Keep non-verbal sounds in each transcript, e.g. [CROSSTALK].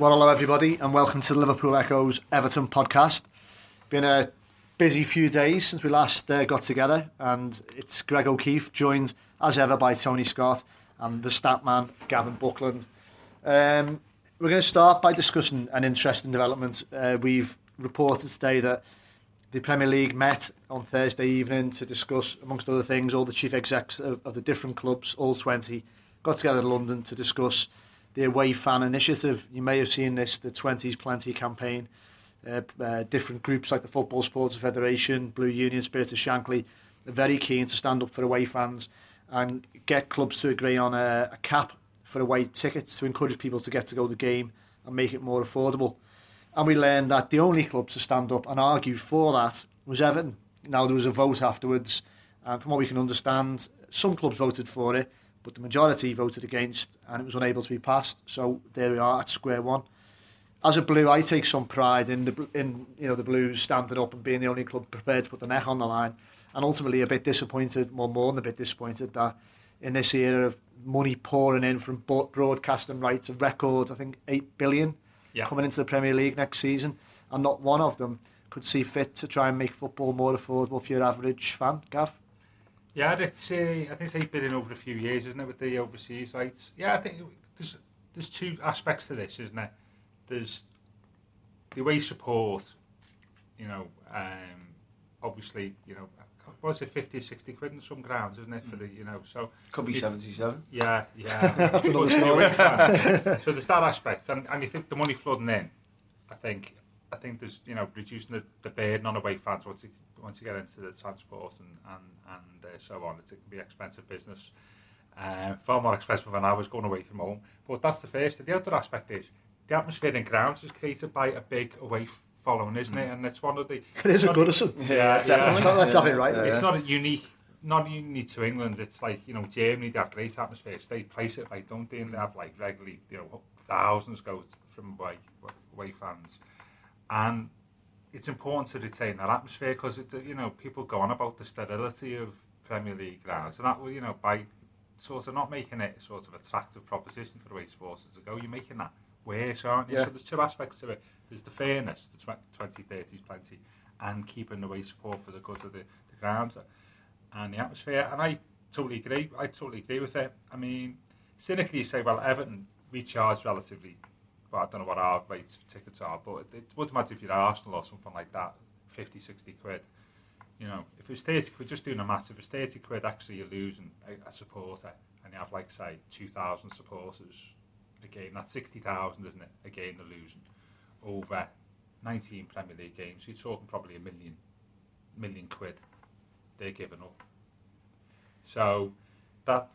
Well, hello everybody, and welcome to the Liverpool Echo's Everton podcast. Been a busy few days since we last uh, got together, and it's Greg O'Keefe, joined as ever by Tony Scott and the stat man Gavin Buckland. Um, we're going to start by discussing an interesting development. Uh, we've reported today that the Premier League met on Thursday evening to discuss, amongst other things, all the chief execs of, of the different clubs, all 20, got together in London to discuss the away fan initiative. You may have seen this, the 20s Plenty campaign. Uh, uh, different groups like the Football Supporters Federation, Blue Union, Spirit of Shankly, are very keen to stand up for away fans and get clubs to agree on a, a cap for away tickets to encourage people to get to go to the game and make it more affordable. And we learned that the only club to stand up and argue for that was Everton. Now there was a vote afterwards, and from what we can understand, some clubs voted for it, but the majority voted against and it was unable to be passed. So there we are at square one. As a blue, I take some pride in the in you know the Blues standing up and being the only club prepared to put the neck on the line, and ultimately a bit disappointed, well more than a bit disappointed that in this era of money pouring in from broadcasting rights, a record I think eight billion yeah. coming into the Premier League next season, and not one of them could see fit to try and make football more affordable for your average fan. Gav. Yeah, it's uh, I think been in over a few years, isn't it, with the overseas rights? Yeah, I think there's there's two aspects to this, isn't there? There's the way you support, you know, um, obviously, you know, was it 50 or 60 quid in some grounds, isn't it, for the, you know, so... Could be if, 77. Yeah, yeah. [LAUGHS] That's another story. [LAUGHS] so there's that aspect, and, and you think the money flooding in, I think, I think there's, you know, reducing the, the burden on away fans once you, once you get into the transport and, and, and uh, so on, it can be expensive business. Uh, far more expensive than I was going away from home. But that's the first. The other aspect is the atmosphere in grounds is created by a big away following, isn't it? And it's one of the. [LAUGHS] It is a Goodison. [LAUGHS] Yeah, yeah, definitely. Yeah. Let's have it right. Yeah, it's not unique. Not unique to England. It's like you know Germany. They have great atmospheres. They place it like don't they? And they have like regularly, you know, thousands go from away away fans, and it's important to retain that atmosphere because you know people go on about the sterility of Premier League grounds, and that will you know by sort of not making it sort of attractive proposition for away supporters to go, you're making that worse, aren't you? Yeah. So there's two aspects to it. There's the fairness, the 20, 30s plenty, and keeping the way support for the good of the, the grounds and the atmosphere. And I totally agree. I totally agree with it. I mean, cynically, you say, well, Everton, we charge relatively, well, I don't know what our rates for tickets are, but it, it wouldn't matter if you're Arsenal or something like that, 50, 60 quid. You know, if it's 30 quid, just doing a math, if it's 30 quid, actually you're losing a, a supporter, and you have, like, say, 2,000 supporters a game, that's 60,000, isn't it, a game they're losing over 19 Premier League games, you're talking probably a million, million quid they're giving up. So that,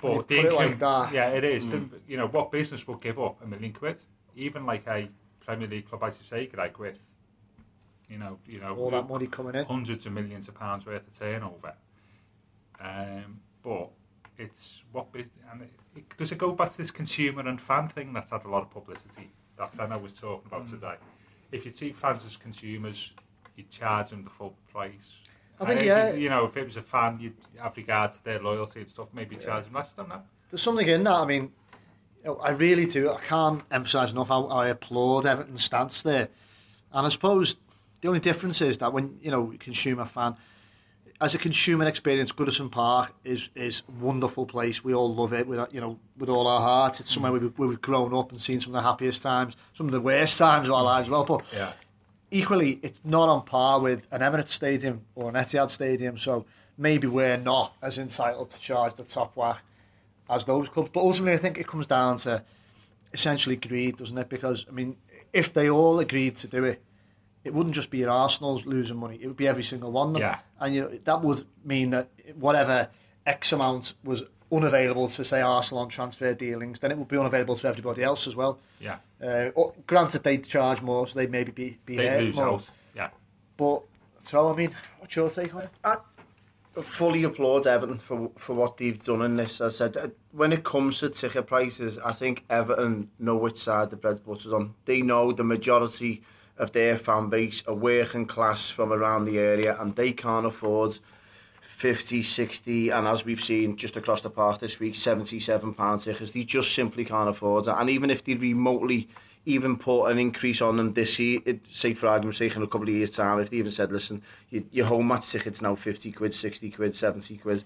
but the income, like that. yeah, it is. Mm. The, you know, what business will give up a million quid? Even like a Premier League club, as you say, like with, you know, you know, all that money coming in, hundreds of millions of pounds worth of turnover. Um, but it's what and it, it, does it go back to this consumer and fan thing that's had a lot of publicity that I was talking about mm. today. If you treat fans as consumers, you charge them the full price. I think, yeah. You, know, if it was a fan, you'd have regard to their loyalty and stuff, maybe yeah. charge them less. I don't know. There's something in that. I mean, I really do. I can't emphasise enough how I applaud Everton's stance there. And I suppose the only difference is that when, you know, consumer fan, as a consumer experience, Goodison Park is is a wonderful place. We all love it with you know with all our hearts. It's somewhere mm. where we've grown up and seen some of the happiest times, some of the worst times of our lives as well. But yeah. Equally, it's not on par with an Emirates Stadium or an Etihad Stadium. So maybe we're not as entitled to charge the top whack as those clubs. But ultimately, I think it comes down to essentially greed, doesn't it? Because I mean, if they all agreed to do it it wouldn't just be your Arsenal losing money; it would be every single one of them. Yeah. And you know, that would mean that whatever X amount was unavailable to say Arsenal on transfer dealings, then it would be unavailable to everybody else as well. Yeah. Uh, granted, they'd charge more, so they'd maybe be be they'd lose more. Out. Yeah. But so I mean, what's your take on it? I fully applaud Everton for for what they've done in this. I said uh, when it comes to ticket prices, I think Everton know which side the bread's butter's on. They know the majority of their fan base, are working class from around the area, and they can't afford 50, 60, and as we've seen just across the park this week, 77 pound tickets. They just simply can't afford it. And even if they remotely even put an increase on them this year, it, say for argument's sake, in a couple of years' time, if they even said, listen, your, your home match ticket's now 50 quid, 60 quid, 70 quid,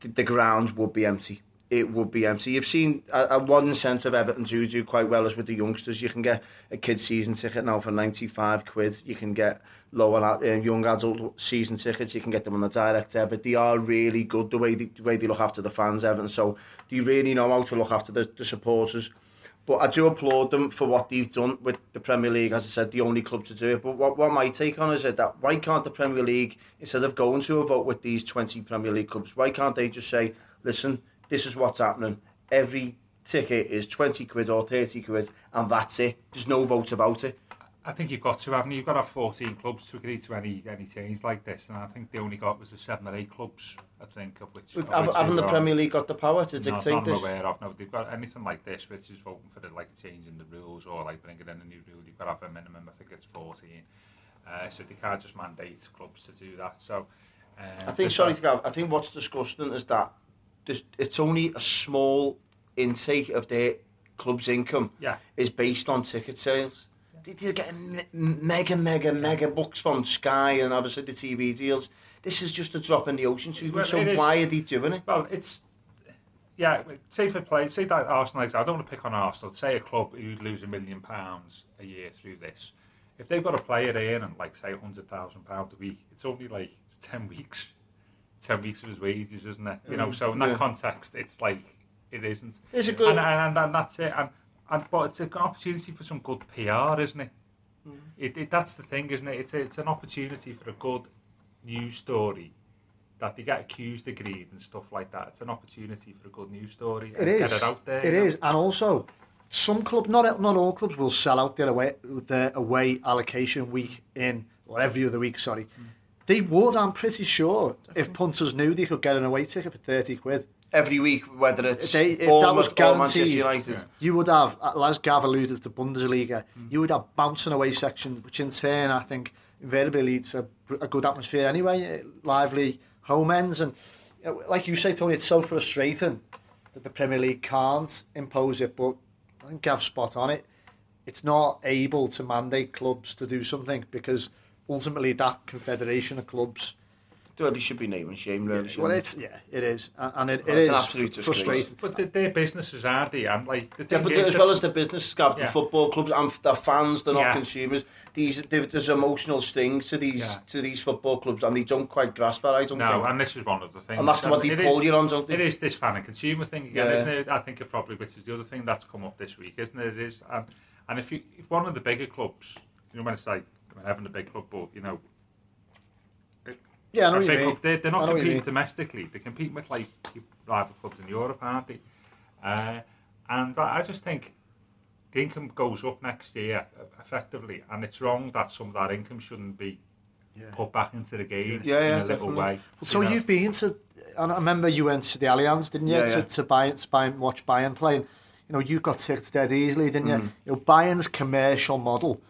the, the ground would be empty. It would be empty. You've seen uh, uh, one incentive Everton do do quite well is with the youngsters. You can get a kid season ticket now for 95 quid. You can get lower uh, young adult season tickets. You can get them on the direct debit. They are really good the way they, the way they look after the fans, Everton. So they really know how to look after the, the supporters. But I do applaud them for what they've done with the Premier League. As I said, the only club to do it. But what, what my take on is that why can't the Premier League, instead of going to a vote with these 20 Premier League clubs, why can't they just say, listen, this is what's happening. Every ticket is 20 quid or 30 quid, and that's it. There's no vote about it. I think you've got to haven't you? You've got to have 14 clubs to agree to any any change like this, and I think they only got was the seven or eight clubs, I think, of which. Of which haven't the Premier League got the power to dictate not, this? I'm aware of. No, they've got anything like this, which is voting for the, like changing the rules or like bringing in a new rule. You've got to have a minimum. I think it's 14. Uh, so they can't just mandate clubs to do that. So. Um, I think sorry to go. I think what's disgusting is that it's only a small intake of their club's income yeah. is based on ticket sales. Yeah. They're getting mega, mega, mega bucks from Sky and obviously the TV deals. This is just a drop in the ocean to well, so why are they doing it? Well, it's yeah. Say for play, say that Arsenal. I don't want to pick on Arsenal. Say a club who'd lose a million pounds a year through this. If they've got a player in and like say hundred thousand pound a week, it's only like ten [LAUGHS] weeks 10 weeks of his wages, isn't it? You know, mm, so in that yeah. context, it's like, it isn't. Is it good? And, and, and, that's it. And, and But it's an opportunity for some good PR, isn't it? Mm. It, it? That's the thing, isn't it? It's, a, it's an opportunity for a good news story that they get accused of greed and stuff like that. It's an opportunity for a good news story. It is. Get it out there. It is, know? and also some clubs, not not all clubs, will sell out their away their away allocation week in or every other week. Sorry, mm. They would, I'm pretty sure, if punters knew they could get an away ticket for 30 quid. Every week, whether it's they, if that was guaranteed, United. you would have, uh, as Gav alluded to Bundesliga, mm. you would have bouncing away sections, which in turn, I think, invariably leads to a good atmosphere anyway, eh, lively home ends. And uh, like you say, Tony, it's so frustrating that the Premier League can't impose it, but I think Gav's spot on it. It's not able to mandate clubs to do something because ultimately that confederation of clubs. Well, they should be name and shame, really. Yeah, well, it's yeah, it is, and it, well, it is absolute frustrating. But the, their businesses are they, and um, like the yeah, but as well as the businesses, Gav, yeah. the football clubs and the fans, they're not yeah. consumers. These there's emotional stings to these yeah. to these football clubs, and they don't quite grasp that. I don't. No, think. and this is one of the things. And that's what they pull you on, don't they? It is this fan and consumer thing again, yeah. isn't it? I think it probably which is the other thing that's come up this week, isn't it? It is, and and if you if one of the bigger clubs, you know, when it's like I mean, having a big club, but you know yeah, I know I think mean. They're, they're not competing domestically. They compete with like rival clubs in Europe, aren't they? Uh, and I, I just think the income goes up next year effectively, and it's wrong that some of that income shouldn't be yeah. put back into the game yeah, yeah, in a definitely. little way. Well, so you have been to, I remember you went to the Allianz, didn't you, yeah, to, yeah. to, buy, to buy and watch Bayern playing. You know, you got tickets dead easily, didn't mm. you? You know, Bayern's commercial model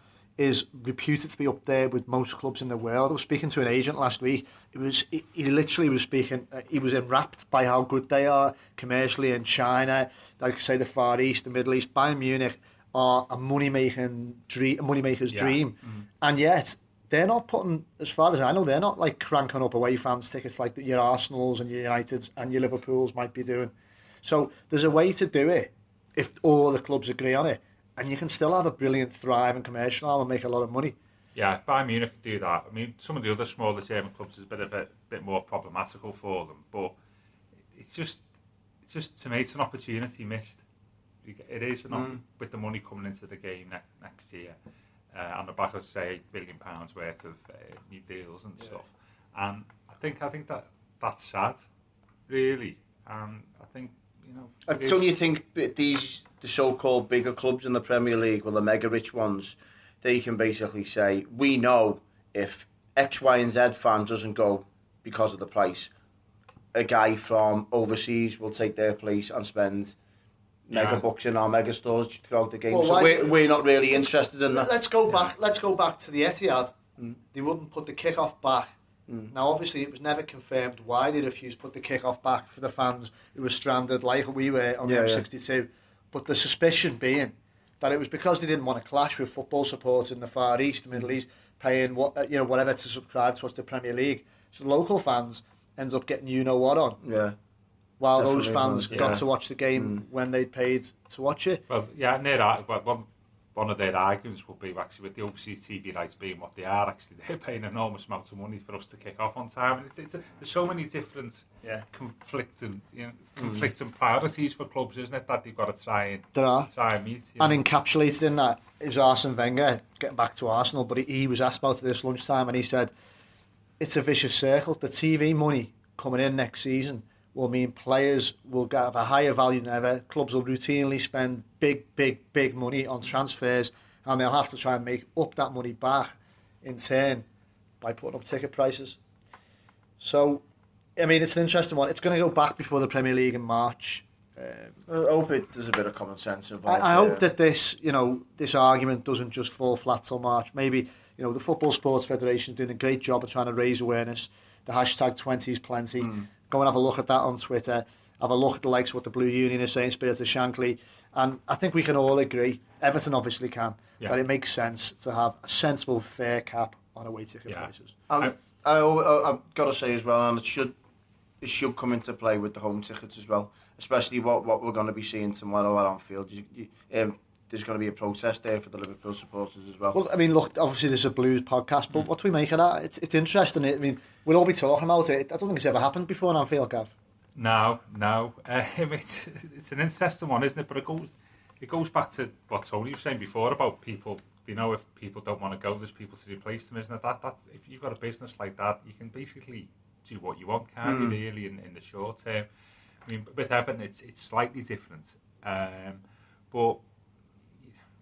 is reputed to be up there with most clubs in the world. I was speaking to an agent last week. It was he, he literally was speaking. Uh, he was enwrapped by how good they are commercially in China, like say the Far East, the Middle East. Bayern Munich are a money making dream, a money maker's yeah. dream, mm. and yet they're not putting, as far as I know, they're not like cranking up away fans tickets like your Arsenal's and your United's and your Liverpool's might be doing. So there's a way to do it if all the clubs agree on it and you can still have a brilliant, thriving commercial arm and make a lot of money. Yeah, Bayern Munich do that. I mean, some of the other smaller German clubs is a bit of a bit more problematical for them, but it's just, it's just to me, it's an opportunity missed. It is an mm. with the money coming into the game ne- next year, uh, on the back of say eight billion pounds worth of uh, new deals and yeah. stuff. And I think I think that that's sad, really. And I think you know. Uh, don't you think these the so-called bigger clubs in the Premier League, well, the mega rich ones, they can basically say, we know if X, Y, and Z fan doesn't go because of the price, a guy from overseas will take their place and spend yeah. mega bucks in our mega stores throughout the game. Well, so we're, we're not really interested in that. Let's go back. Let's go back to the Etihad. Mm. They wouldn't put the kick-off back Mm. Now, obviously, it was never confirmed why they refused to put the kick-off back for the fans who were stranded like we were on Yeah, the yeah. M62. But the suspicion being that it was because they didn't want to clash with football supporters in the Far East, the Middle East, paying what uh, you know whatever to subscribe towards the Premier League. So local fans ends up getting you know what on, Yeah. while those fans was, got to watch the game when they'd paid to watch it. Well, yeah, and their, ar- well, one, one of their arguments would be actually with the overseas TV rights being what they are, actually they're [LAUGHS] paying an enormous amount of money for us to kick off on time. And it's, it's a, there's so many different yeah. conflicting you know, mm. conflicting mm. priorities for clubs, isn't it, that they've got to try and there are. try and meet. And know. encapsulated in that is Arsene Wenger getting back to Arsenal, but he, he was asked about this lunchtime and he said it's a vicious circle. The TV money coming in next season will mean players will get have a higher value than ever. Clubs will routinely spend big, big, big money on transfers and they'll have to try and make up that money back in turn by putting up ticket prices. So, I mean, it's an interesting one. It's going to go back before the Premier League in March. Um, I hope it, there's a bit of common sense I, involved. I hope that this, you know, this argument doesn't just fall flat till March. Maybe, you know, the Football Sports Federation doing a great job of trying to raise awareness. The hashtag 20 is plenty. Go and have a look at that on Twitter. Have a look at the likes of what the Blue Union is saying, Spirit of Shankly. And I think we can all agree, Everton obviously can, Yeah. that it makes sense to have a sensible, fair cap on away ticket Yeah. prices. And I, I, I've got to say as well, and it should it should come into play with the home tickets as well, especially what, what we're going to be seeing tomorrow at Anfield. You, you, um, there's going to be a protest there for the Liverpool supporters as well. Well, I mean, look, obviously there's a blues podcast, but what do we make of that? It's, it's interesting. I mean, we'll all be talking about it. I don't think it's ever happened before in Anfield, Gav. No, no. [LAUGHS] Um, it's, it's an interesting one, isn't it? But it goes it goes back to what Tony was saying before about people. You know, if people don't want to go, there's people to replace them, isn't it? That that's if you've got a business like that, you can basically do what you want, can't you? Really, in, in the short term. I mean, with Everton, it's it's slightly different, um, but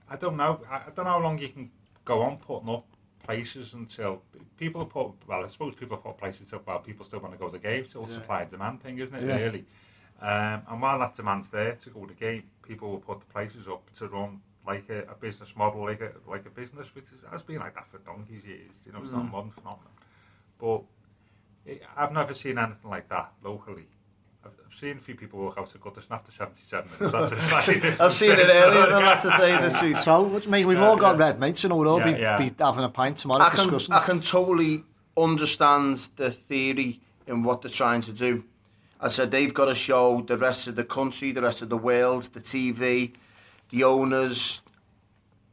I don't know. I I don't know how long you can go on putting up places until people have put. Well, I suppose people have put places up while people still want to go to the game. It's all Yeah. supply and demand thing, isn't it? Yeah. Really. Um, and while that demand's there to go to the game, people will put the places up to run like a, a business model, like a like a business, which is, has been like that for donkeys years. You know, it's not a modern phenomenon. But it, I've never seen anything like that locally. I've, I've seen a few people walk out of to Goodison after 77 minutes. That's a [LAUGHS] slightly different I've seen it earlier than that [LAUGHS] to say this week. So, what do you make? We've Yeah, all got yeah. red mates, you know, we'll all Yeah, be, yeah. be having a pint tomorrow I can, discussing. I can totally understand the theory in what they're trying to do. I said they've got to show the rest of the country, the rest of the world, the TV, the owners,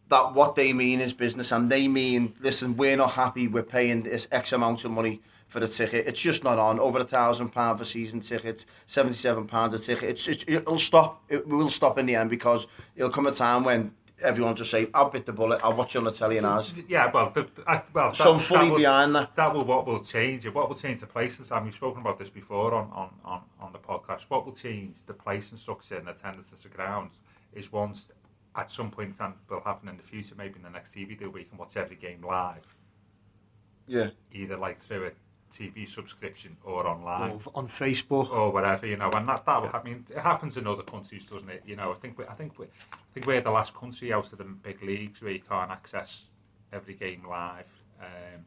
that what they mean is business, and they mean, listen, we're not happy. We're paying this X amount of money for the ticket. It's just not on. Over a thousand pound for season tickets, seventy-seven pounds a ticket. It's, it's it'll stop. It will stop in the end because it'll come a time when everyone just say, "I'll bit the bullet. I'll watch on the telly and ours." Yeah, well, the, I, well, that, So I'm fully that will, behind that. That will what will change it. What will change the places? I mean, we've spoken about this before on, on, on, on the podcast. What will change the place and structure and attendance at the grounds is once at some point and will happen in the future, maybe in the next TV deal, you can watch every game live, Yeah. either like through a TV subscription or online. Or on Facebook. or whatever, you know, and that that will happen. I mean, it happens in other countries, doesn't it? You know, I think we, I think we, I think we're the last country out of the big leagues where you can't access every game live, um,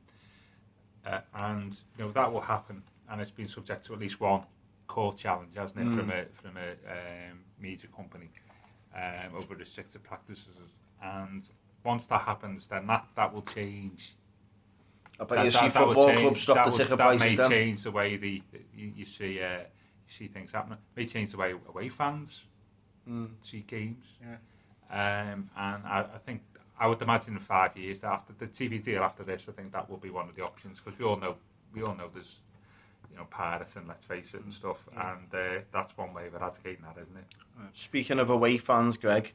uh, and you know that will happen, and it's been subject to at least one court challenge, hasn't it, from a from a um, media company um, over restricted practices, and once that happens, then that that will change I bet you see football clubs stop that the would- ticket that may then. change the way the you, you see uh, you see things happening. May change the way away fans Mm. see games. Yeah. Um, and I, I think I would imagine in five years that after the TV deal after this, I think that will be one of the options because we all know we all know there's you know pirates and let's face it and stuff, and uh, that's one way of eradicating that, isn't it? Speaking of away fans, Greg,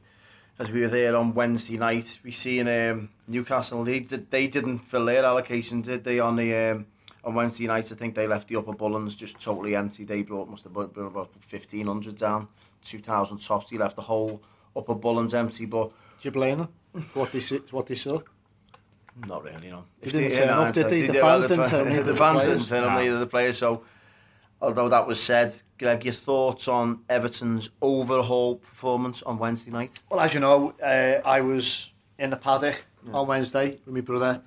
as we were there on Wednesday night, we seen um, Newcastle. They did, they didn't fill their allocation, did they? On the um, on Wednesday night, I think they left the upper Bullens just totally empty. They brought must have been about fifteen hundred down, two thousand tops. They left the whole upper Bullens empty, but Do you blame them what they, what they saw? not really. No, They If didn't in turn up, did they? The fans well, didn't fa- turn up, [LAUGHS] The the fans players. didn't turn up, No. neither the players. So, although that was said, Greg, your thoughts on Everton's overhaul performance on Wednesday night? Well, as you know, uh, I was in the paddock on Wednesday with my brother,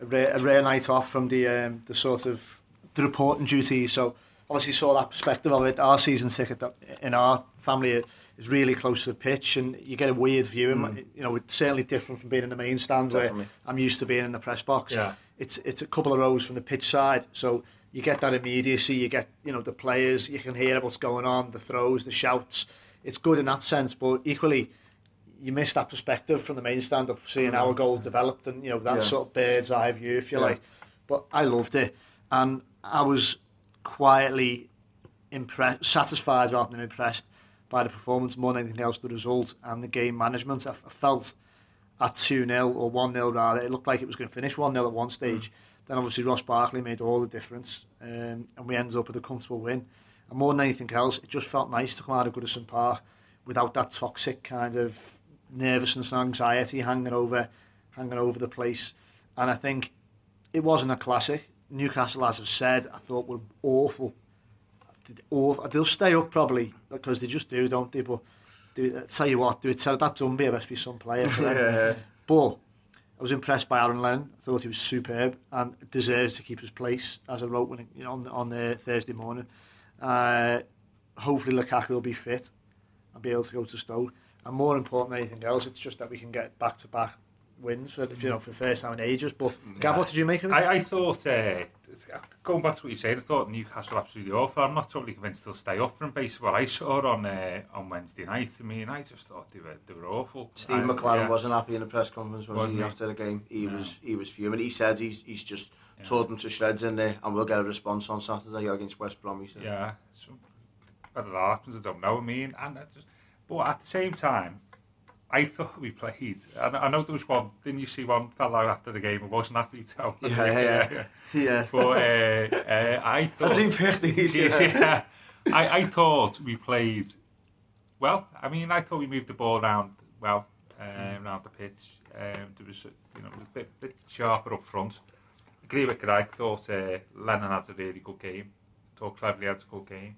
a rare, a rare night off from the um, the sort of the reporting duties. So obviously saw that perspective of it. Our season ticket in our family is really close to the pitch, and you get a weird view. Mm. You know, it's certainly different from being in the main stand Definitely. where I'm used to being in the press box. Yeah. It's it's a couple of rows from the pitch side, so you get that immediacy. You get you know the players. You can hear what's going on, the throws, the shouts. It's good in that sense, but equally you miss that perspective from the main stand of seeing mm. our goals developed and you know that yeah. sort of bird's eye view, if you yeah. like. But I loved it, and I was quietly impressed, satisfied rather than impressed by the performance more than anything else, the result and the game management. I, I felt at 2 0 or 1 0 rather, it looked like it was going to finish 1 0 at one stage. Mm. Then obviously Ross Barkley made all the difference, um, and we ended up with a comfortable win. And more than anything else, it just felt nice to come out of Goodison Park without that toxic kind of nervousness and anxiety hanging over, hanging over the place. And I think it wasn't a classic. Newcastle, as I've said, I thought were awful. awful. They'll stay up probably because they just do, don't they? But do, tell you what, do it tell that Doumbia must be some player for them. [LAUGHS] yeah. But I was impressed by Aaron Lennon. I thought he was superb and deserves to keep his place, as I wrote when, you know, on, on the Thursday morning. Uh, hopefully Lukaku will be fit and be able to go to Stoke. And more important than anything else, it's just that we can get back to back wins for you know for the first time in ages. But Gav, what did you make of it? I, I thought uh, going back to what you said, I thought Newcastle absolutely awful. I'm not totally convinced they'll stay up from base. What I saw on uh, on Wednesday night, I mean, I just thought they were they were awful. Steve and, McClaren yeah. wasn't happy in the press conference, was he, after the game? He no. was he was fuming. He said he's he's just yeah. tore them to shreds in there, and we'll get a response on Saturday against West Brom. He said. Yeah, so, whether that happens, I don't know. I mean, and just, but at the same time I thought we played. I, I know there was one. Didn't you see one fellow after the game who wasn't happy? Yeah, yeah, yeah, [LAUGHS] yeah. yeah. But uh, uh, I [LAUGHS] thought. That's [LAUGHS] infecting. Yeah. I, I thought we played well. I mean, I thought we moved the ball around well um, around the pitch. Um, there was, you know, a bit, bit sharper up front. Agree with Greg. Thought uh, Lennon had a really good game. Thought Cleverley had a good game.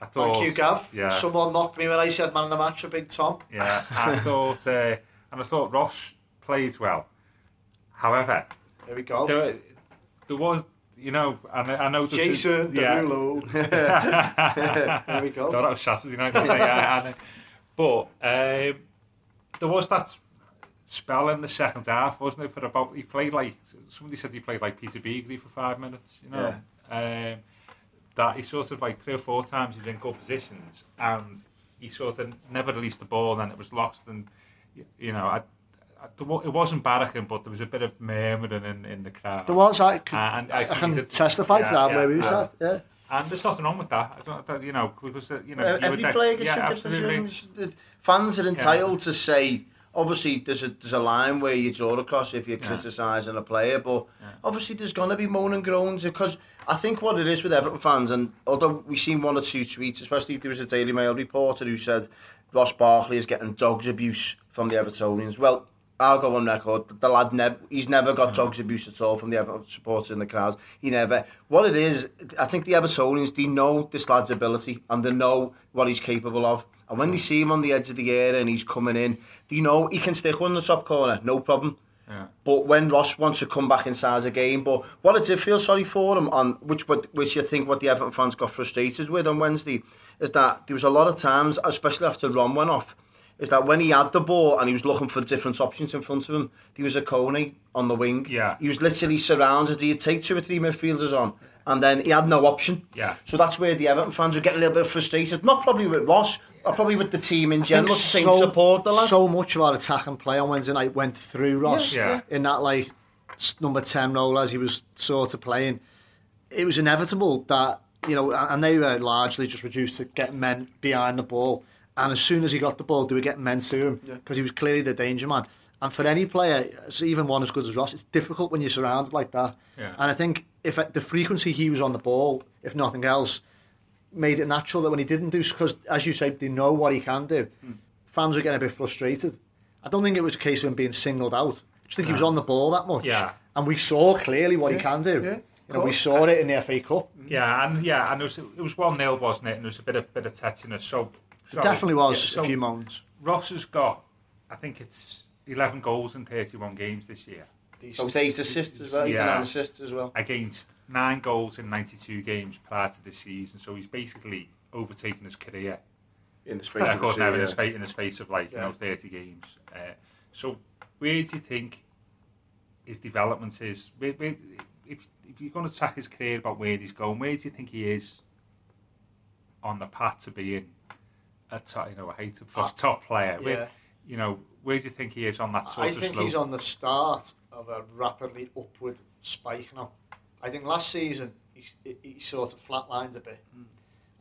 I thought, Thank you, Gav. Yeah. Someone mocked me when I said man of the match for Big Tom. Yeah, I [LAUGHS] thought, uh, and I thought Ross plays well. However, there we go. There, there was, you know, and I, I know Jason yeah. Derulo. [LAUGHS] there we go. No, that was Saturday night. yeah, but um, there was that spell in the second half, wasn't it? For about he played like somebody said he played like Peter Beagrie for five minutes. You know. Yeah. Um, that he sort of like three or four times he's in good positions and he sort of never released the ball and it was lost and you know I, I, it wasn't barracking but there was a bit of murmuring in, in the crowd there was I, could, and I, I can testify yeah, to that yeah, where we yeah. yeah and there's nothing wrong with that. I don't, you know, because uh, you know, every player gets yeah, absolutely. Fans are entitled yeah. to say obviously there's a there's a line where you draw across if you're yeah. criticising a player, but yeah. obviously there's going to be moan and groans because I think what it is with Everton fans, and although we've seen one or two tweets, especially if there was a Daily Mail reporter who said Ross Barkley is getting dogs abuse from the Evertonians. Well, I'll go on record. The lad, never he's never got dogs abuse at all from the Everton supporters in the crowd. He never. What it is, I think the Evertonians, they know this lad's ability and they know what he's capable of. And when they mm. see him on the edge of the area and he's coming in, they know he can stick one in the top corner, no problem. Yeah. But when Ross wants to come back inside the game, but what I did feel sorry for him on which which I think what the Everton fans got frustrated with on Wednesday is that there was a lot of times, especially after Rom went off, is that when he had the ball and he was looking for different options in front of him, there was a Coney on the wing. Yeah. He was literally surrounded. He'd take two or three midfielders on, and then he had no option. Yeah. So that's where the Everton fans were getting a little bit frustrated. Not probably with Ross, or probably with the team in general, same so, support the lad. So much of our attack and play on Wednesday night went through Ross yeah. in that like number 10 role as he was sort of playing. It was inevitable that, you know, and they were largely just reduced to get men behind the ball. And as soon as he got the ball, do we get men to him? Because yeah. he was clearly the danger man. And for any player, even one as good as Ross, it's difficult when you're surrounded like that. Yeah. And I think if uh, the frequency he was on the ball, if nothing else, made it natural that when he didn't do, because as you say, they know what he can do. Mm. Fans were getting a bit frustrated. I don't think it was a case of him being singled out. I just think he was on the ball that much. Yeah. And we saw clearly what yeah. he can do. Yeah. You know, we saw it in the FA Cup. Yeah, and yeah, and it was it was one 0 wasn't it? And there was a bit of bit of tetchiness. So, so it definitely was yeah, so a few moments. Ross has got, I think it's eleven goals in thirty one games this year. Decent. So eight assists as well. He's Yeah. nine assists as well. against nine goals in 92 games prior to this season. So he's basically overtaken his career In the space of record the now in, the space, in the space of like you know 30 games. Uh, so where do you think his development is? Where, where, if if you're going to track his career about where he's going, where do you think he is on the path to being a top, you know, I hate to Uh, top player? Where, Yeah. You know, where do you think he is on that sort I of think slope? he's on the start of a rapidly upward spike now. I think last season he, he sort of flatlined a bit. Hmm.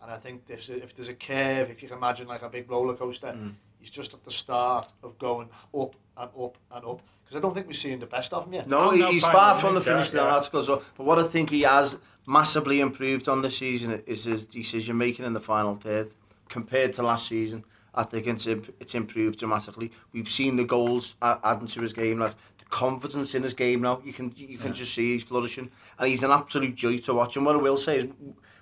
And I think if, if there's a curve, if you can imagine like a big roller coaster, Hmm. he's just at the start of going up and up and up. Because I don't think we've seen the best of him yet. No, no, he's fine, far from the finish line yeah. articles. But what I think he has massively improved on this season is his decision making in the final third compared to last season. I think it's it's improved dramatically. We've seen the goals adding to his game, like the confidence in his game now. You can you can just see he's flourishing, and he's an absolute joy to watch. And what I will say is,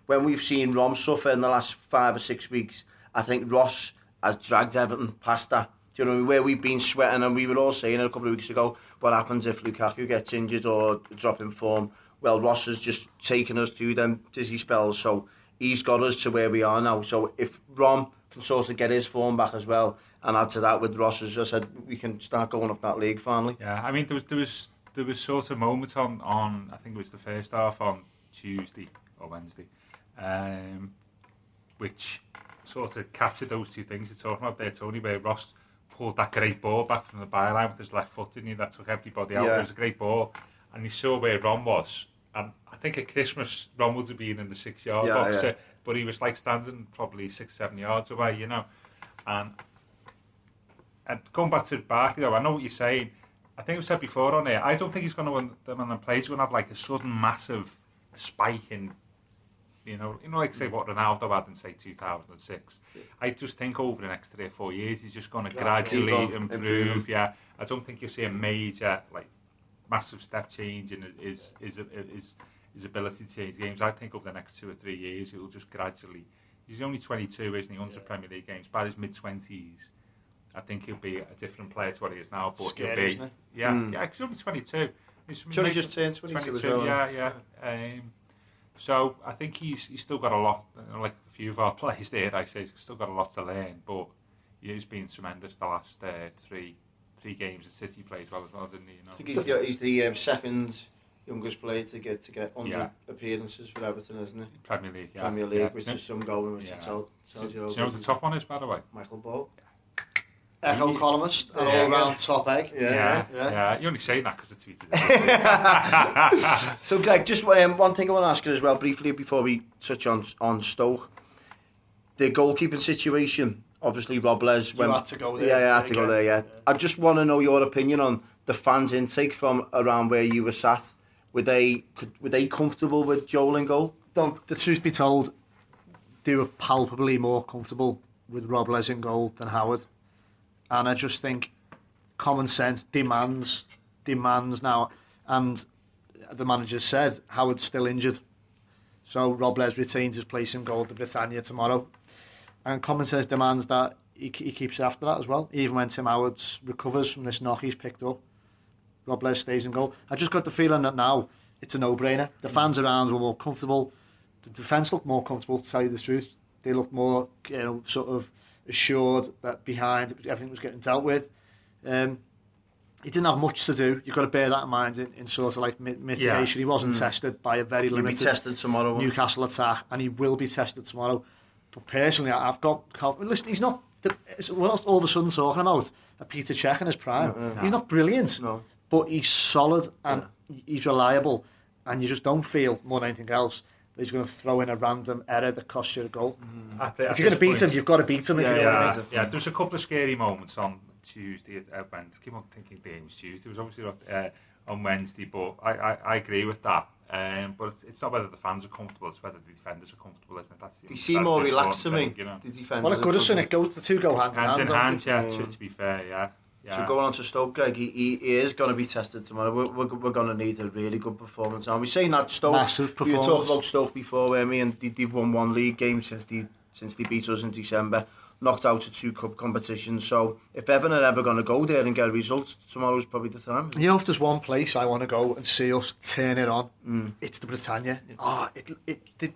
when we've seen Rom suffer in the last five or six weeks, I think Ross has dragged Everton past that. Do you know where we've been sweating, and we were all saying it a couple of weeks ago. What happens if Lukaku gets injured or drop in form? Well, Ross has just taken us through them dizzy spells, so he's got us to where we are now. So if Rom can sort of get his form back as well, and add to that with Ross, as I said, we can start going up that league finally. Yeah, I mean there was there was there was sort of moments on on I think it was the first half on Tuesday or Wednesday, um, which sort of captured those two things you're talking about there, Tony, where Ross pulled that great ball back from the byline with his left foot, didn't he? That took everybody out. Yeah. It was a great ball, and he saw where Rom was. And I think at Christmas, Rom would have been in the six yard Yeah, box, yeah. But he was like standing probably six, seven yards away, you know. And and going back to Barkley, though, I know what you're saying. I think we said before on here. I don't think he's going to win. Them on the man plays going to have like a sudden massive spike in, you know, you know, like say what Ronaldo had in say 2006. I just think over the next three or four years, he's just going to Gradually gradually improve. improve. Yeah, I don't think you'll see a major like massive step change in his his his his ability to change games. I think over the next two or three years, he'll just gradually. He's only 22, isn't he? 100 Premier League games. By his mid 20s, I think he'll be a different player to what he is now. But Scary, he'll be, isn't it? yeah, Mm. yeah. 'cause He's only 22. He's, He's only just turned 22 as well, Yeah, yeah. Um, so I think he's he's still got a lot. Like a few of our [LAUGHS] players did, I say he's still got a lot to learn. But he has been tremendous the last uh, three three games. that City played well as well, didn't he? You know? I think he's the, he's the um, second youngest player to get to get 100 Yeah. appearances for Everton, isn't he? Premier League, yeah. Premier League, yeah. which Do is some going, which Yeah. it tell, tells you, do you know what the top one is, by the way? Michael Ball. Echo Yeah. columnist, an Yeah. all round top egg. Yeah, yeah, yeah. yeah. You're only saying that because I tweeted it. [LAUGHS] So, Greg, just um, one thing I want to ask you as well, briefly, before we touch on on Stoke. The goalkeeping situation, obviously, Robles. You had to go there, Yeah, yeah, I had to you, go there, yeah. again? I just want to know your opinion on the fans' intake from around where you were sat. Were they could, were they comfortable with Joel in goal? Though, the truth be told, they were palpably more comfortable with Robles in goal than Howard. And I just think common sense demands demands now. And the manager said Howard's still injured. So Rob Robles retains his place in goal to Britannia tomorrow. And common sense demands that he, he keeps after that as well. Even when Tim Howard recovers from this knock he's picked up, Robles stays in goal. I just got the feeling that now it's a no-brainer. The fans around were more comfortable. The defence looked more comfortable, to tell you the truth. They looked more, you know, sort of assured that behind everything was getting dealt with. Um, he didn't have much to do. You've got to bear that in mind in, in sort of like mit- mitigation. He wasn't tested by a very limited tested tomorrow. Newcastle attack, and he will be tested tomorrow. But personally, I've got confidence. Listen, he's not. The, it's, we're not all of a sudden talking about a Peter Cech in his prime. He's not brilliant, No. But he's solid and he's reliable, and you just don't feel more than anything else that he's going to throw in a random error that costs you a goal. At the- If you're going to beat point- him, you've got to beat him. If Yeah, you know what I Yeah, mean. yeah. There's a couple of scary moments on Tuesday at, at Wednesday. I keep on thinking the was Tuesday. It was obviously not, uh, on Wednesday, but I, I, I agree with that. Um, but it's, it's not whether the fans are comfortable; it's whether the defenders are comfortable. Isn't it? That's the, They seem more the relaxed to me. thing, You know, The defenders Well, at are Goodison, comfortable. it goes the two go hand in hands hand. in don't hand. Yeah, Yeah. to, to be fair, yeah. Yeah. So going on to Stoke, Greg, he, he, he is going to be tested tomorrow. We're, we're, we're going to need a really good performance. And we're saying that Stoke, Massive performance. we talking about Stoke before, weren't we? And they, they've won one league game since they since they beat us in December. knocked out of two cup competitions. So if Everton are ever going to go there and get a result, tomorrow's probably the time. You know, if there's one place I want to go and see us turn it on, mm. it's the Britannia. Oh, it, it, it,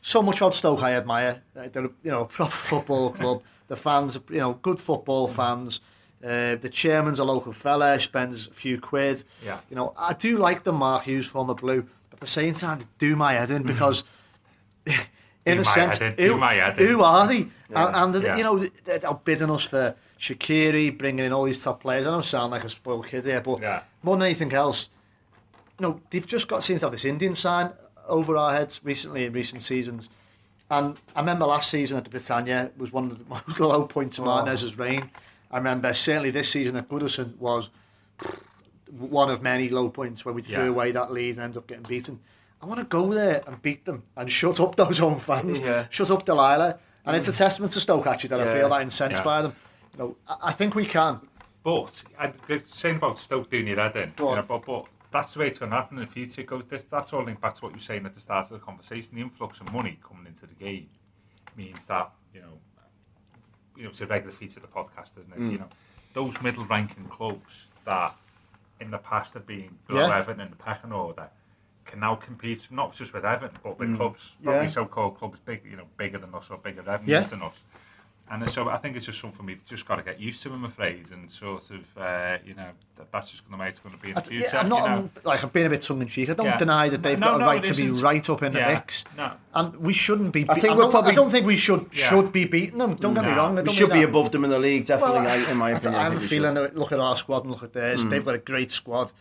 so much about Stoke I admire. They're, you know, a proper football [LAUGHS] club. the fans, you know, good football fans. Uh, the chairman's a local fella, spends a few quid. Yeah. You know, I do like the Mark Hughes from the blue, but at the same time, do my head in because, [LAUGHS] in do a sense, who, who are they? Yeah. And, and yeah. you know, they're bidding us for Shaqiri, bringing in all these top players. I don't sound like a spoiled kid here, but yeah. more than anything else, you know, they've just got seems to have this Indian sign over our heads recently in recent seasons. And I remember last season at the Britannia was one of the [LAUGHS] most low points of oh. Martinez's reign. I remember certainly this season at Goodison was one of many low points where we threw Yeah. away that lead and ended up getting beaten. I want to go there and beat them and shut up those home fans, Yeah. shut up Delilah. And it's a testament to Stoke actually that I feel that incensed Yeah. by them. You know, I, I think we can. But I, the saying about Stoke doing your head in, Go you on. know, but, but that's the way it's going to happen in the future. Go, this, that's all linked back to what you were saying at the start of the conversation. The influx of money coming into the game means that you know, you know, it's a regular feature of the podcast, isn't it? Mm. You know, those middle-ranking clubs that in the past have been below Yeah. Everton in the pecking order can now compete not just with Everton but with Mm. clubs, probably Yeah. so-called clubs big, you know, bigger than us or bigger revenues Yeah. than us. and so I think it's just something we've just got to get used to, I'm afraid, and sort of, uh, you know, that, that's just going to make it's going to be in the future. Yeah, I'm not, you know? I'm, like, I've been a bit tongue-in-cheek. I don't yeah. deny that they've no, got no, a right to be right up in yeah. the mix. No. And we shouldn't be... I, think I, don't, probably, I don't think we should yeah. should be beating them. Don't no. get me wrong. I don't we should be that. above them in the league, definitely, well, I, in my opinion. I, I have a feeling, should. look at our squad and look at theirs. Mm. They've got a great squad,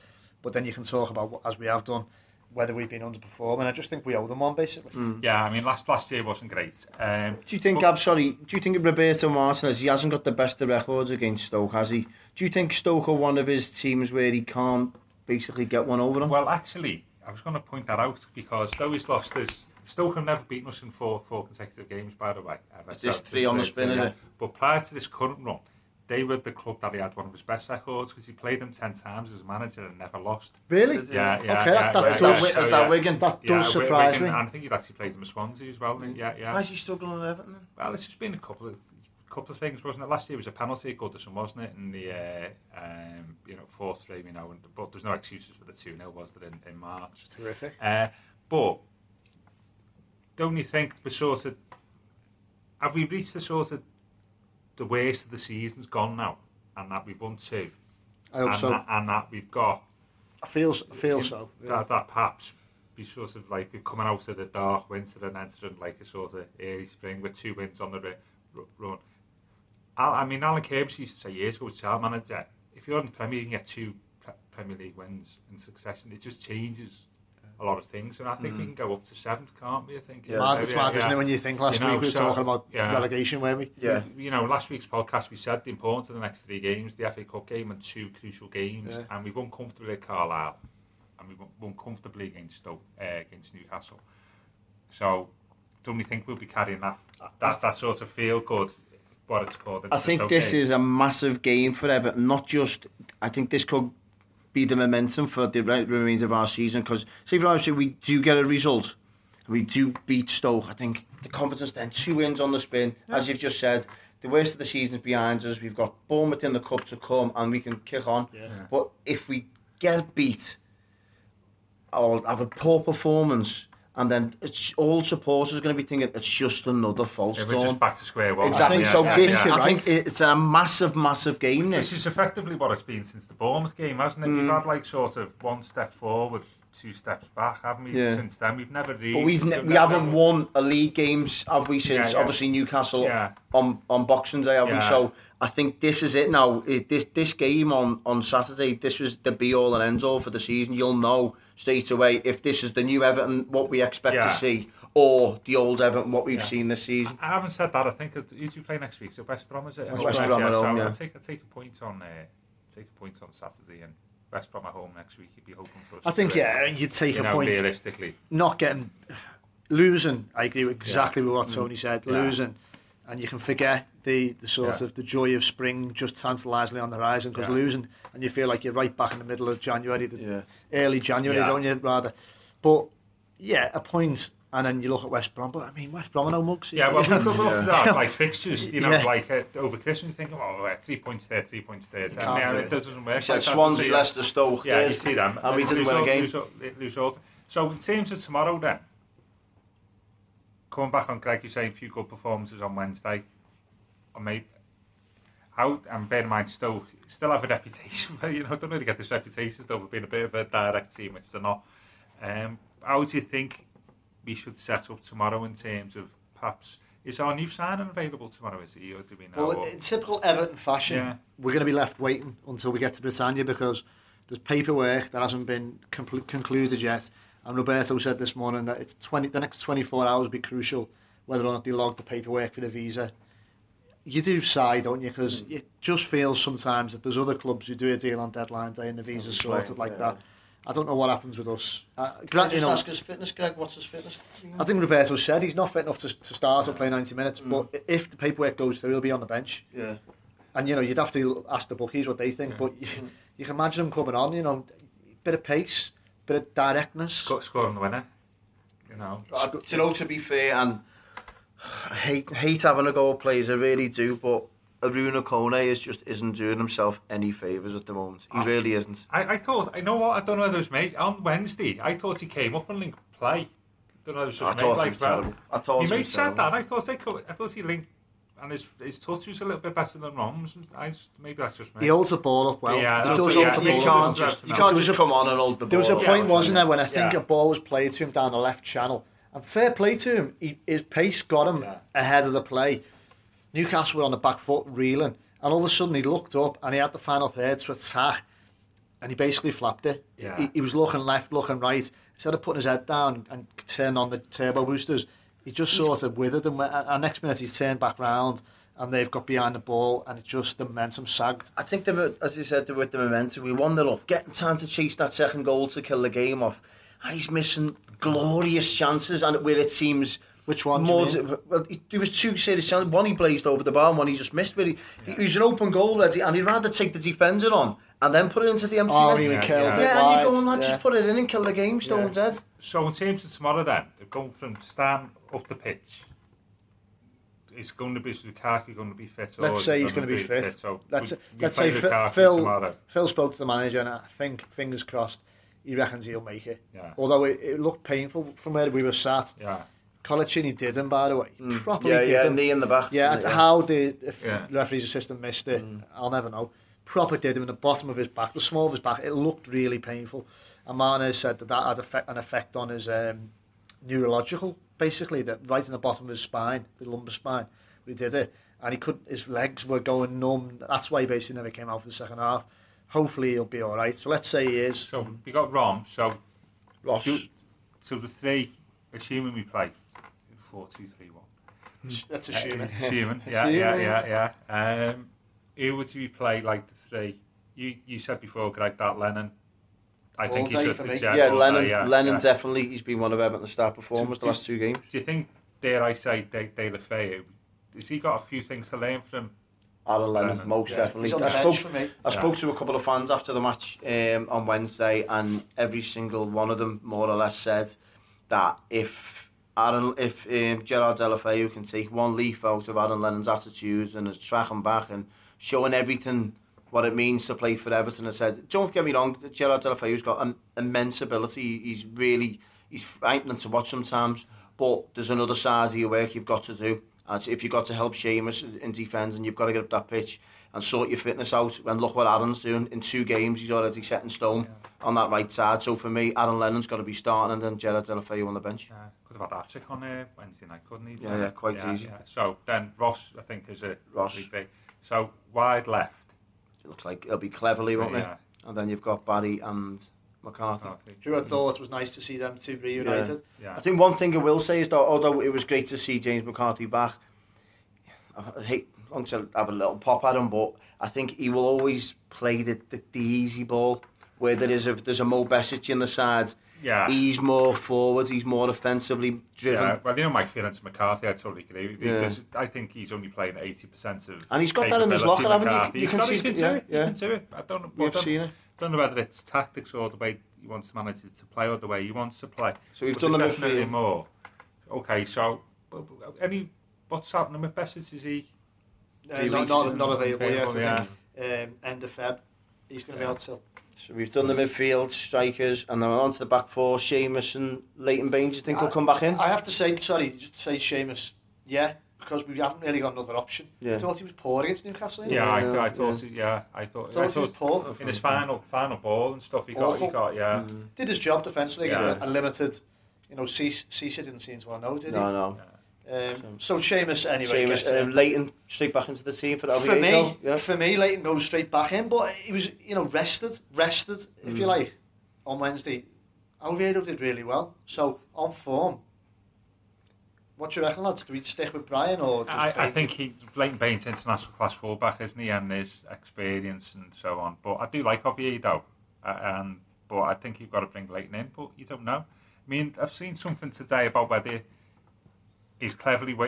but then you can talk about, what, as we have done, whether we've been underperforming. I just think we owe them one basically. Yeah, I mean, last last year wasn't great. Um, Do you think, but- I'm sorry, do you think Roberto Martinez, he hasn't got the best of records against Stoke, has he? Do you think Stoke are one of his teams where he can't basically get one over them? Well, actually, I was going to point that out because though he's lost his. Stoke have never beaten us in four four consecutive games, by the way. ever. This So, three on the spin, is it? But prior to this current run, they were the club that he had one of his best records because he played them 10 times as a manager and never lost. Really? Yeah, yeah. Okay, yeah, that- yeah, that is yeah, that, so, is that Wigan? That Yeah, does surprise Wigan, me. And I think he'd actually played them at Swansea as well. Yeah, yeah. Why is he struggling at Everton then? Well, it's just been a couple of couple of things, wasn't it? Last year was a penalty at Goodison, wasn't it? In the uh, um, you know four three, you know, and, but there's no excuses for the two 0 was there in, in March? Terrific. Uh, but don't you think we're sort of have we reached the sort of the worst of the season's gone now, and that we've won two, I hope and, so. that, and that we've got I feel I feel so. yeah. that, that perhaps be sort of like we're coming out of the dark winter and entering like a sort of early spring with two wins on the run. Al- I mean, Alan Kirby used to say years ago, as manager, if you're in the Premier, you can get two Premier League wins in succession. It just changes a lot of things, and I think we can go up to seventh, can't we? I think. Yeah. Mad, it's mad, isn't it? When you think last You know, week we were so- talking about yeah. relegation, weren't we? Yeah. You know, last week's podcast we said the importance of the next three games, the FA Cup game and two crucial games, Yeah. and we've won comfortably at Carlisle, and we've won- won comfortably against Stoke, uh, against Newcastle. So, don't you think we'll be carrying that that, that sort of feel good, what it's called? I think this is a massive game for Everton. Not just, I think this could be the momentum for the re- remainder of our season. Because, say for example, we do get a result, we do beat Stoke. I think the confidence then, two wins on the spin, as you've just said. The worst of the season is behind us. We've got Bournemouth in the cup to come, and we can kick on. Yeah. But if we get beat or have a poor performance, and then it's, all supporters are going to be thinking it's just another false storm. just back to square one. Exactly. think- so yeah, this, yeah. I think it's a massive, massive game. This This. is effectively what it's been since the Bournemouth game, hasn't it? We've mm. had like sort of one step forward, two steps back, haven't we? Yeah. Since then, we've never really. But we've ne- we haven't won a league games, have we? Since Yeah, yeah. obviously Newcastle Yeah. on on Boxing Day, have we? So I think this is it now. It, this this game on on Saturday, this was the be all and end all for the season. You'll know straight away if this is the new Everton, what we expect Yeah. to see, or the old Everton, what we've Yeah. seen this season. I haven't said that. I think it- who do you play next week? So West Brom is it? West Home, Brom yeah, at so yeah. I'll take, I'll take a point on uh, take a point on Saturday and West Brom at home next week. You'd be hoping for. us I think to, yeah, you'd take You a know, point. realistically, Not getting losing. I agree with exactly with what Tony said. Yeah. Losing, and you can forget the the sort Yeah. of the joy of spring just tantalisingly on the horizon because Yeah. losing, and you feel like you're right back in the middle of January, the Yeah. early January, Yeah. don't you? Rather, but yeah, a point and then you look at West Brom. But I mean, West Brom are no mugs. Yeah, well, we've looked at that, like fixtures, you know, Yeah. like uh, over Christmas, you think, oh, uh, three points there, three points there. And can't yeah, do it it. doesn't work. He like that, Swansea. Leicester, Stoke. Yeah, you see them. And we didn't win a game. Lose, all- lose all. So in terms of tomorrow then, coming back on Greg, you're saying a few good performances on Wednesday. I maybe, how, and bear in mind, Stoke still have a reputation for, [LAUGHS] you know, don't really get this reputation still for being a bit of a direct team, which they're not. Um, how do you think we should set up tomorrow in terms of perhaps, is our new signing available tomorrow, is he, or do we know? Well, in typical Everton fashion, Yeah. we're going to be left waiting until we get to Britannia because there's paperwork that hasn't been conclu- concluded yet. And Roberto said this morning that it's 20, the next 24 hours will be crucial whether or not they log the paperwork for the visa. You do sigh, don't you? Because mm. it just feels sometimes that there's other clubs who do a deal on deadline day and the visa's sorted like yeah. that. I don't know what happens with us. Uh, Can I gra- you just know, ask his fitness, Greg? What's his fitness? I think Roberto said he's not fit enough to, to start or mm. play 90 minutes, mm. but if the paperwork goes through, he'll be on the bench. Yeah. And you know, you'd have to ask the bookies what they think, but you, you can imagine them coming on. You know, bit of pace, bit of directness. Sco- scoring the winner, you know. To know, to be fair, and I hate hate having a go at players, I really do, but Arouna Kone is just isn't doing himself any favours at the moment. He really isn't. I, I thought, I know what, I don't know whether it was me, on Wednesday, I thought he came up and linked play. I don't know whether it was I just me, thought like, he was well. I thought He he made was said terrible. that, I thought, they could, I thought he linked, and his, his touch was a little bit better than Rom's, I just, maybe that's just me. He holds the ball up well. Yeah, he does hold yeah, the you ball You can't just you can't just come on and hold the ball. There was a up. point, Yeah. wasn't there, when I think Yeah. a ball was played to him down the left channel, and fair play to him. He, his pace got him Yeah. ahead of the play. Newcastle were on the back foot, reeling, and all of a sudden he looked up and he had the final third to attack, and he basically flapped it. Yeah. He, he was looking left, looking right. Instead of putting his head down and turning on the turbo boosters, he just sort of withered and went, and next minute he's turned back round and they've got behind the ball and it just the momentum sagged. I think, the, as you said, they were with the momentum, we won the up, getting time to chase that second goal to kill the game off. And he's missing glorious chances, and where it seems. Which one do you More mean? to- well, he- there was two serious chances. One he blazed over the bar, and one he just missed. But he, he was an open goal ready, and he'd rather take the defender on and then put it into the empty Oh, net. he Yeah, killed yeah. it yeah, and you go and yeah. just put it in and kill the game, stone Yeah. dead. So in terms of tomorrow then, going from stand up the pitch, It's going to be is Lukaku going to be fit? or Let's say he's going to be fit. So let's we- we let's say Phil, Lukaku Phil, tomorrow. Phil spoke to the manager, and I think fingers crossed, he reckons he'll make it. Yeah. Although it, it looked painful from where we were sat. Yeah. Coloccini did him, by the way. Properly Yeah, did yeah, him. knee in the back. Yeah, didn't how the if Yeah. the referee's assistant missed it, I'll never know. Proper did him in the bottom of his back, the small of his back. It looked really painful. And Martinez said that that had effect, an effect on his um, neurological, basically, that right in the bottom of his spine, the lumbar spine. But he did it, and he could. His legs were going numb. That's why he basically never came out for the second half. Hopefully, he'll be all right. So let's say he is. So we got Rom. So Ross. do- so the three, assuming we play four, two, three, one. Let's assume it. Assuming, yeah, yeah, yeah, yeah. Um, who would you play like the three? You you said before, Greg, that Lennon. I All think he should. for me. Yeah, all Lennon. day, yeah, Lennon yeah. definitely. He's been one of Everton's star performers Do- the last two games. Do you think, dare I say, De, Deulofeu, has he got a few things to learn from? Aaron Lennon, Lennon, most yeah. definitely. He's on the I spoke, me. I Yeah. spoke to a couple of fans after the match um, on Wednesday, and every single one of them more or less said that if Aaron, if um, Gerard Deulofeu can take one leaf out of Aaron Lennon's attitudes and is tracking back and showing everything what it means to play for Everton, I said, don't get me wrong, Gerard Deulofeu's got an immense ability. He's really he's frightening to watch sometimes, but there's another side of your work you've got to do. And if you've got to help Seamus in defence and you've got to get up that pitch and sort your fitness out, and look what Aaron's doing in two games, he's already set in stone on that right side. So for me, Aaron Lennon's got to be starting and then Gerard Deulofeu on the bench. Uh, could have had that trick on uh, Wednesday night, couldn't he? Yeah, yeah, quite easy. So then Ross, I think, is a Ross. big. So wide left. It looks like it'll be Cleverley, won't Yeah. it? And then you've got Barry and McCarthy. I. Who I thought was nice to see them two reunited. Yeah. I think one thing I will say is that although it was great to see James McCarthy back, I hate long to have a little pop at him, but I think he will always play the, the, the easy ball where there is a there's a Mo Besic in the side. Yeah. He's more forwards. He's more offensively driven. Yeah, well, you know my feelings McCarthy, I totally agree. Yeah. I think he's only playing 80% of And he's got that in his locker, haven't you? You He's can got- see he can it, yeah, it. He can do it. I don't, know- We've seen it. I don't know whether it's tactics or the way he wants to manage it to play or the way he wants to play. So we've But done the there's definitely more. okay, so any what's happening with Besic? Is he? Uh, not, not, not available yet, I available, think. Um, end of Feb. He's going to Yeah. be out till. So we've done the midfield, strikers, and then we're on to the back four. Seamus and Leighton Baines, you think I- will come back in? I have to say, sorry, just to say Seamus, yeah, because we haven't really got another option. Yeah. I thought he was poor against Newcastle. Yeah, I, Yeah, I thought. yeah. He, yeah, I thought. I thought he was poor. in his final final ball and stuff. He got. He got. Yeah. Mm. Did his job defensively Yeah. against a, a limited, you know, Cease didn't seem to want to know, did he? No, no. Um, so Seamus anyway. Seamus, gets um, in. Leighton straight back into the team for for Oviedo. me, yeah. for me, Leighton goes straight back in, but he was, you know, rested, rested, if you Mm. like, on Wednesday. Oviedo did really well, so on form. What do you reckon, lads? Do we stick with Bryan or? Just I, I Baines? think he Leighton Baines international class fullback, isn't he, and his experience and so on. But I do like Oviedo, uh, and but I think you've got to bring Leighton in. But you don't know. I mean, I've seen something today about whether he's Cleverley wa-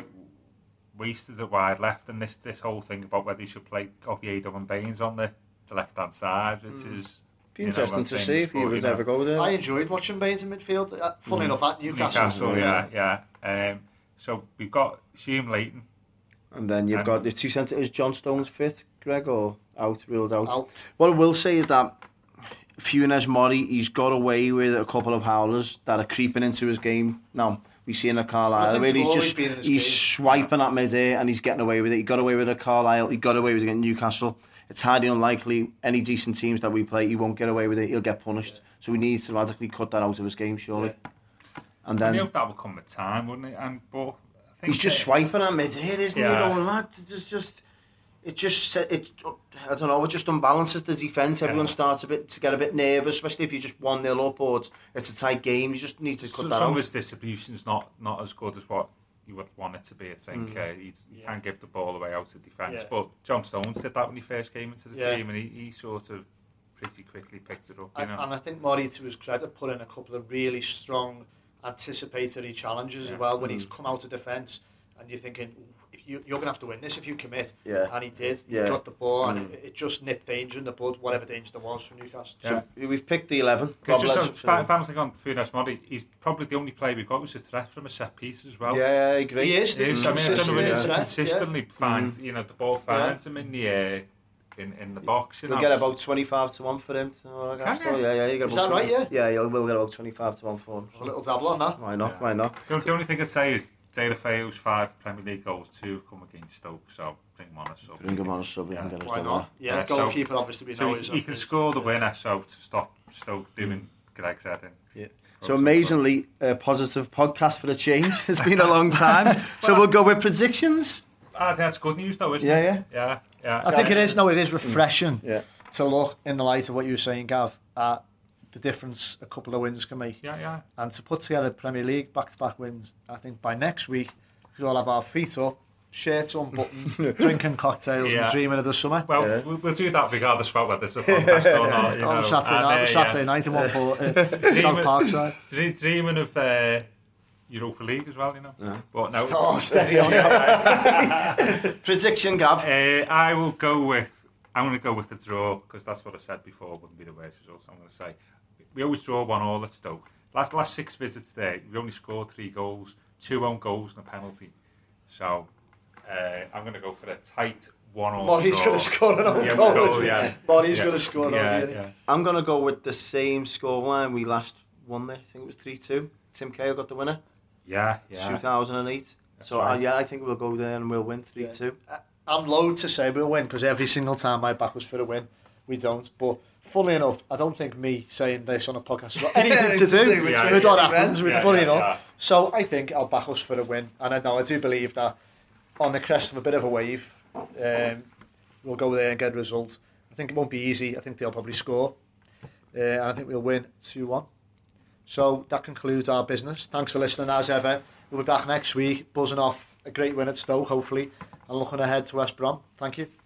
wasted a wide left, and this this whole thing about whether he should play Oviedo and Baines on the, the left hand side, which Mm. is Be you know, interesting to see if he but, would you know, ever go there. I enjoyed watching Baines in midfield. Uh, Funny Mm. enough, at Newcastle. Newcastle, yeah, yeah. Um, so we've got Hume Leighton. And then you've And- got the two centre. Is John Stones fit, Greg, or out, ruled out? Out. What I will say is that Funes Mori, he's got away with a couple of howlers that are creeping into his game. Now, we see in a I Carlisle think where he's just been in his he's game. swiping at mid-air and he's getting away with it. He got away with it at Carlisle, he got away with it at Newcastle. It's highly unlikely any decent teams that we play, he won't get away with it, he'll get punished. So we need to radically cut that out of his game, surely. And I then hope that will come with time, wouldn't it? And but I think he's just swiping at mid-air, isn't Yeah. he? Going, lad, it's just... It just, it, I don't know, it just unbalances the defence. Everyone Yeah. starts a bit to get a bit nervous, especially if you're just 1 0 up or it's, it's a tight game. You just need to cut some that some of out. his distribution's not not as good as what you would want it to be. I think Mm. uh, he, he Yeah. can give the ball away out of defence, Yeah. but John Stones did that when he first came into the Yeah. team, and he, he sort of pretty quickly picked it up. You And, know, and I think Mori, to his credit, put in a couple of really strong anticipatory challenges Yeah. as well when he's Mm. come out of defence and you're thinking, "Ooh, if you, you're going to have to win this if you commit. Yeah. And he did. He Yeah. got the ball and Mm. it, it just nipped danger in the bud, whatever danger there was for Newcastle. So we've picked the 11. Good, just Rob, on, let's- fa- final thing on Funes Mori, he's probably the only player we've got who's a threat from a set piece as well. yeah, I agree. He is. He is. He's I mean, I don't know consistently whether threat, consistently finds, Mm. you know, the ball finds him in the air. in in the box. You You'll know, get about 25 to 1 for him. To, Can so, you? yeah, yeah, you get Is about that right, 20 Yeah, you will get about 25 to 1 for him. A little dabble on that. Why not? Yeah. Why not? The, the only thing I'd say is Taylor Fayo's five Premier League goals, two have come against Stoke, so bring him on as sub. Bring him on a sub, Yeah. get Why not? Yeah, Yeah, so- goalkeeper obviously we So know he, he can score the winner, so to stop Stoke doing Greg's heading. Yeah. So amazingly, a positive podcast for the change. It's been a long time. [LAUGHS] so we'll go with predictions. Ah, that's good news though, isn't Yeah, it? Yeah, yeah. I think it is. No, it is refreshing Yeah. to look in the light of what you were saying, Gav, at the difference a couple of wins can make. Yeah, yeah. and to put together Premier League back-to-back wins, I think by next week we could all have our feet up, shirts unbuttoned, [LAUGHS] drinking cocktails Yeah. and dreaming of the summer. Well, Yeah. we'll, we'll do that regardless of whether there's a podcast or not. You [LAUGHS] know. on Saturday And, night, uh, Saturday yeah. night in one for uh, [LAUGHS] South Parkside. Dreaming of uh, Europa League as well, you know. Yeah. But no. Oh, steady on. Prediction, Gav. Uh, I will go with. I'm going to go with the draw because that's what I said before. Wouldn't be the worst result. I'm going to say we always draw one all at Stoke. Last last six visits there, we only scored three goals, two own goals and a penalty. So uh, I'm going to go for a tight one all. Mori's draw. going to score an own Yeah, goal. goal, yeah. Mori's Yeah. going to score an yeah, own yeah. I'm going to go with the same scoreline we last won there. I think it was 3 2. Tim Cahill got the winner, Yeah, yeah. 2008. That's so, uh, yeah, I think we'll go there and we'll win 3 2. I'm loath to say we'll win because every single time my back was for a win, we don't. But funnily enough, I don't think me saying this on a podcast has got [LAUGHS] anything to do Yeah, with yeah, what happens. With Yeah, funny yeah, enough, yeah. so I think I'll back us for a win, and I know I do believe that on the crest of a bit of a wave, um, we'll go there and get a result. I think it won't be easy. I think they'll probably score, uh, and I think we'll win two one. So that concludes our business. Thanks for listening as ever. We'll be back next week, buzzing off a great win at Stoke, hopefully, and looking ahead to West Brom. Thank you.